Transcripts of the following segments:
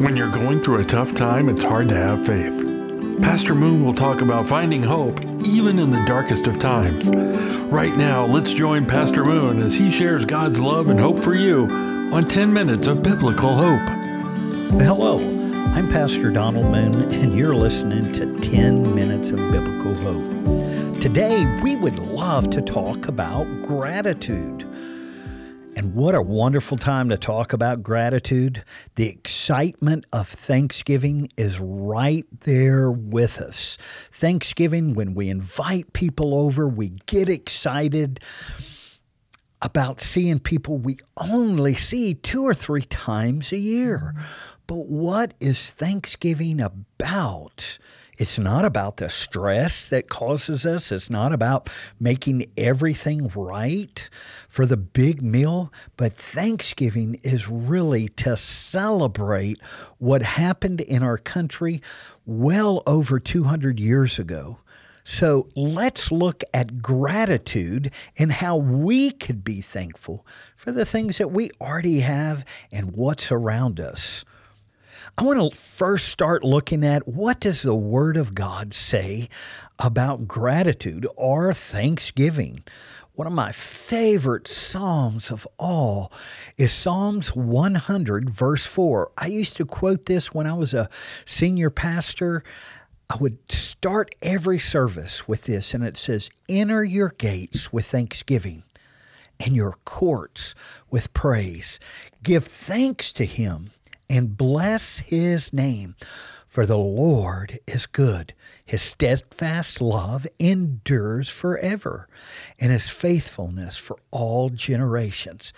When you're going through a tough time, it's hard to have faith. Pastor Moon will talk about finding hope even in the darkest of times. Right now, let's join Pastor Moon as he shares God's love and hope for you on 10 Minutes of Biblical Hope. Hello, I'm Pastor Donald Moon, and you're listening to 10 Minutes of Biblical Hope. Today, we would love to talk about gratitude. And what a wonderful time to talk about gratitude. The excitement of Thanksgiving is right there with us. Thanksgiving, when we invite people over, we get excited about seeing people we only see two or three times a year. But what is Thanksgiving about? It's not about the stress that causes us. It's not about making everything right for the big meal. But Thanksgiving is really to celebrate what happened in our country well over 200 years ago. So let's look at gratitude and how we could be thankful for the things that we already have and what's around us. I want to first start looking at what does the word of God say about gratitude or thanksgiving. One of my favorite Psalms of all is Psalms 100, verse 4. I used to quote this when I was a senior pastor. I would start every service with this, and it says, Enter your gates with thanksgiving and your courts with praise. Give thanks to him and bless his name. For the Lord is good. His steadfast love endures forever, and his faithfulness for all generations.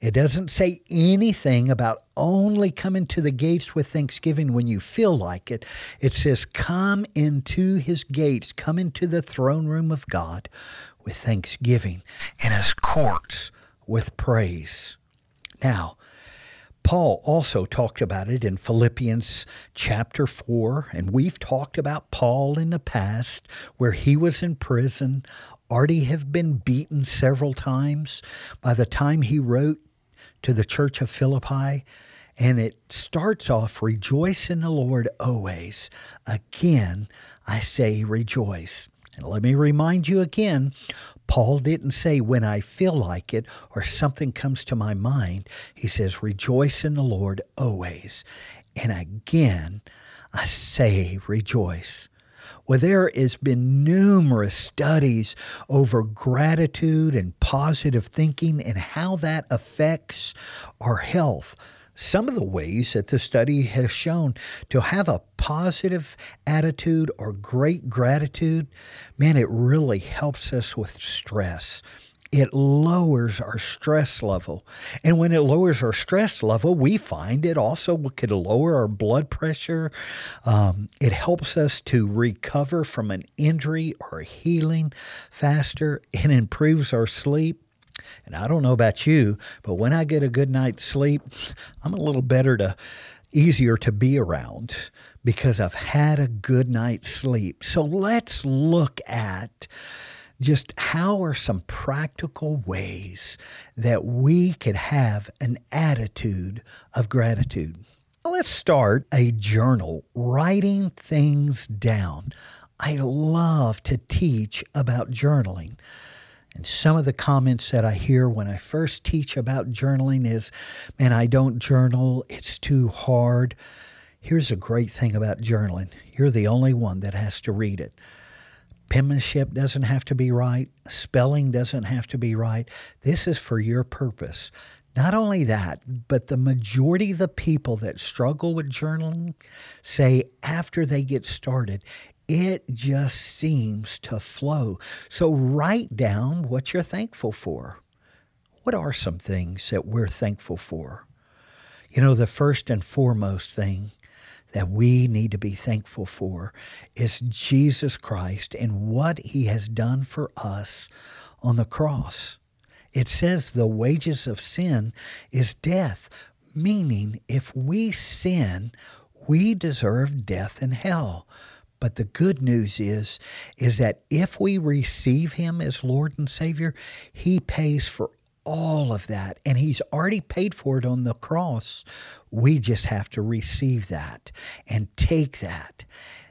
It doesn't say anything about only coming to the gates with thanksgiving when you feel like it. It says, Come into his gates, come into the throne room of God with thanksgiving, and his courts with praise. Now, Paul also talked about it in Philippians chapter 4, and we've talked about Paul in the past where he was in prison, already have been beaten several times. By the time he wrote to the church of Philippi, and it starts off, Rejoice in the Lord always. Again, I say rejoice. And let me remind you again Paul didn't say, when I feel like it or something comes to my mind. He says, rejoice in the Lord always. And again, I say, rejoice. Well, there has been numerous studies over gratitude and positive thinking and how that affects our health some of the ways that the study has shown to have a positive attitude or great gratitude, man, it really helps us with stress. It lowers our stress level. And when it lowers our stress level, we find it also could lower our blood pressure. Um, it helps us to recover from an injury or healing faster. It improves our sleep. And I don't know about you, but when I get a good night's sleep, I'm a little better to easier to be around because I've had a good night's sleep. So let's look at just how are some practical ways that we could have an attitude of gratitude. Let's start a journal, writing things down. I love to teach about journaling. And some of the comments that I hear when I first teach about journaling is, man, I don't journal, it's too hard. Here's a great thing about journaling you're the only one that has to read it. Penmanship doesn't have to be right, spelling doesn't have to be right. This is for your purpose. Not only that, but the majority of the people that struggle with journaling say after they get started, it just seems to flow. So write down what you're thankful for. What are some things that we're thankful for? You know, the first and foremost thing that we need to be thankful for is Jesus Christ and what he has done for us on the cross. It says the wages of sin is death, meaning if we sin, we deserve death and hell. But the good news is is that if we receive him as Lord and Savior, he pays for all of that, and He's already paid for it on the cross. We just have to receive that and take that.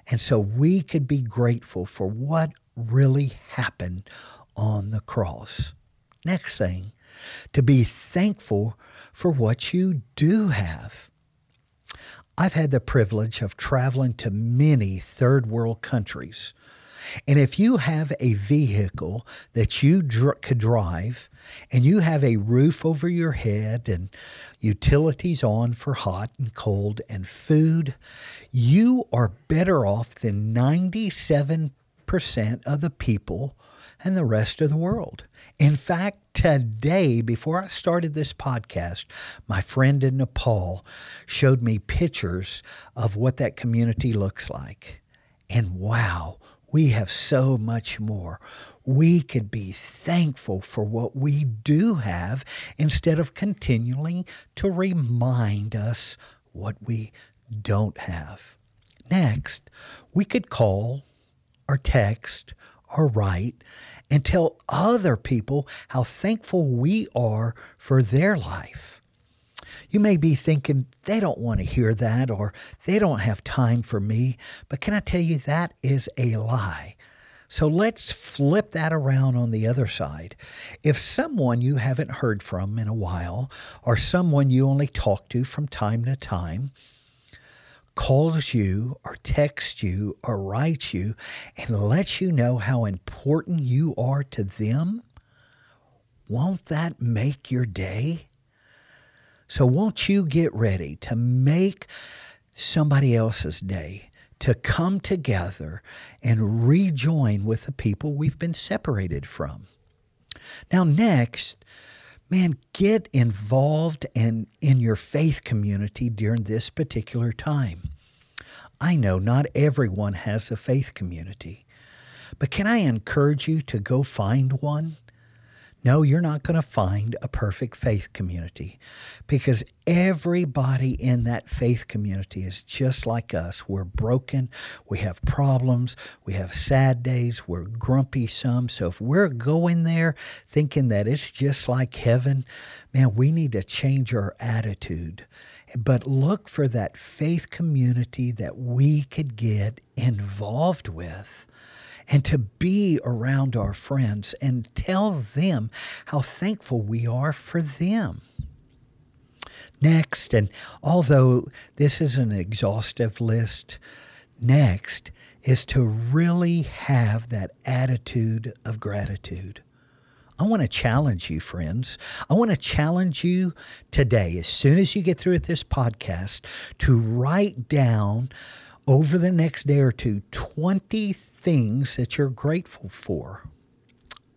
And so we could be grateful for what really happened on the cross. Next thing, to be thankful for what you do have. I've had the privilege of traveling to many third world countries. And if you have a vehicle that you dr- could drive and you have a roof over your head and utilities on for hot and cold and food, you are better off than 97% of the people and the rest of the world. In fact, today, before I started this podcast, my friend in Nepal showed me pictures of what that community looks like. And wow, we have so much more. We could be thankful for what we do have instead of continuing to remind us what we don't have. Next, we could call or text or write and tell other people how thankful we are for their life. You may be thinking they don't want to hear that or they don't have time for me, but can I tell you that is a lie. So let's flip that around on the other side. If someone you haven't heard from in a while, or someone you only talk to from time to time, calls you or texts you or writes you and lets you know how important you are to them, won't that make your day? So, won't you get ready to make somebody else's day to come together and rejoin with the people we've been separated from? Now, next, man, get involved and in your faith community during this particular time. I know not everyone has a faith community, but can I encourage you to go find one? No, you're not going to find a perfect faith community because everybody in that faith community is just like us. We're broken. We have problems. We have sad days. We're grumpy some. So if we're going there thinking that it's just like heaven, man, we need to change our attitude. But look for that faith community that we could get involved with and to be around our friends and tell them how thankful we are for them. Next, and although this is an exhaustive list, next is to really have that attitude of gratitude. I want to challenge you, friends. I want to challenge you today, as soon as you get through with this podcast, to write down over the next day or two 20 things that you're grateful for.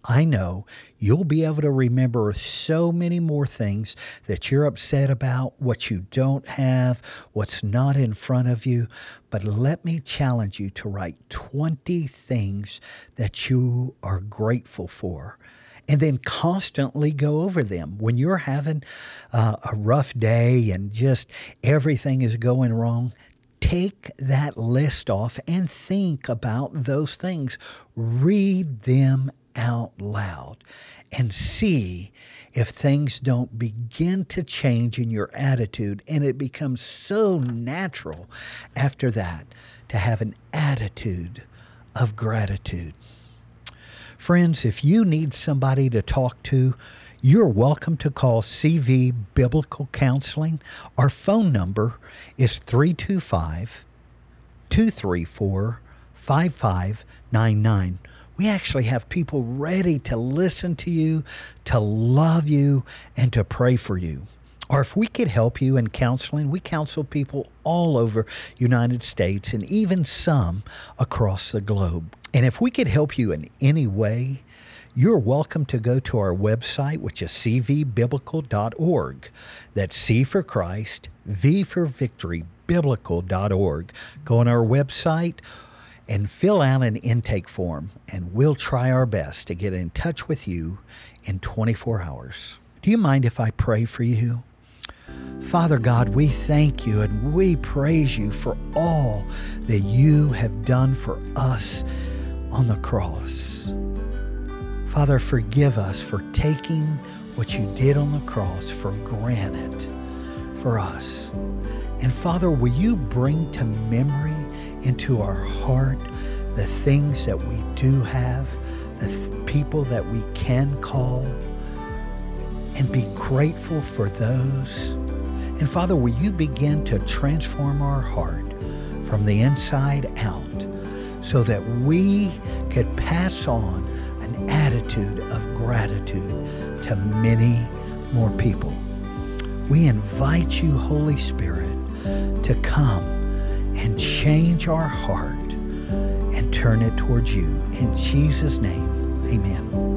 I know you'll be able to remember so many more things that you're upset about, what you don't have, what's not in front of you. But let me challenge you to write 20 things that you are grateful for and then constantly go over them. When you're having uh, a rough day and just everything is going wrong, take that list off and think about those things. Read them out loud and see if things don't begin to change in your attitude. And it becomes so natural after that to have an attitude of gratitude. Friends, if you need somebody to talk to, you're welcome to call CV Biblical Counseling. Our phone number is 325 234 5599. We actually have people ready to listen to you, to love you, and to pray for you. Or if we could help you in counseling, we counsel people all over United States and even some across the globe. And if we could help you in any way, you're welcome to go to our website, which is cvbiblical.org. That's C for Christ, V for Victory, biblical.org. Go on our website and fill out an intake form, and we'll try our best to get in touch with you in 24 hours. Do you mind if I pray for you? Father God, we thank you and we praise you for all that you have done for us on the cross. Father, forgive us for taking what you did on the cross for granted for us. And Father, will you bring to memory into our heart the things that we do have, the th- people that we can call, and be grateful for those. And Father, will you begin to transform our heart from the inside out so that we could pass on an attitude of gratitude to many more people? We invite you, Holy Spirit, to come and change our heart and turn it towards you. In Jesus' name, amen.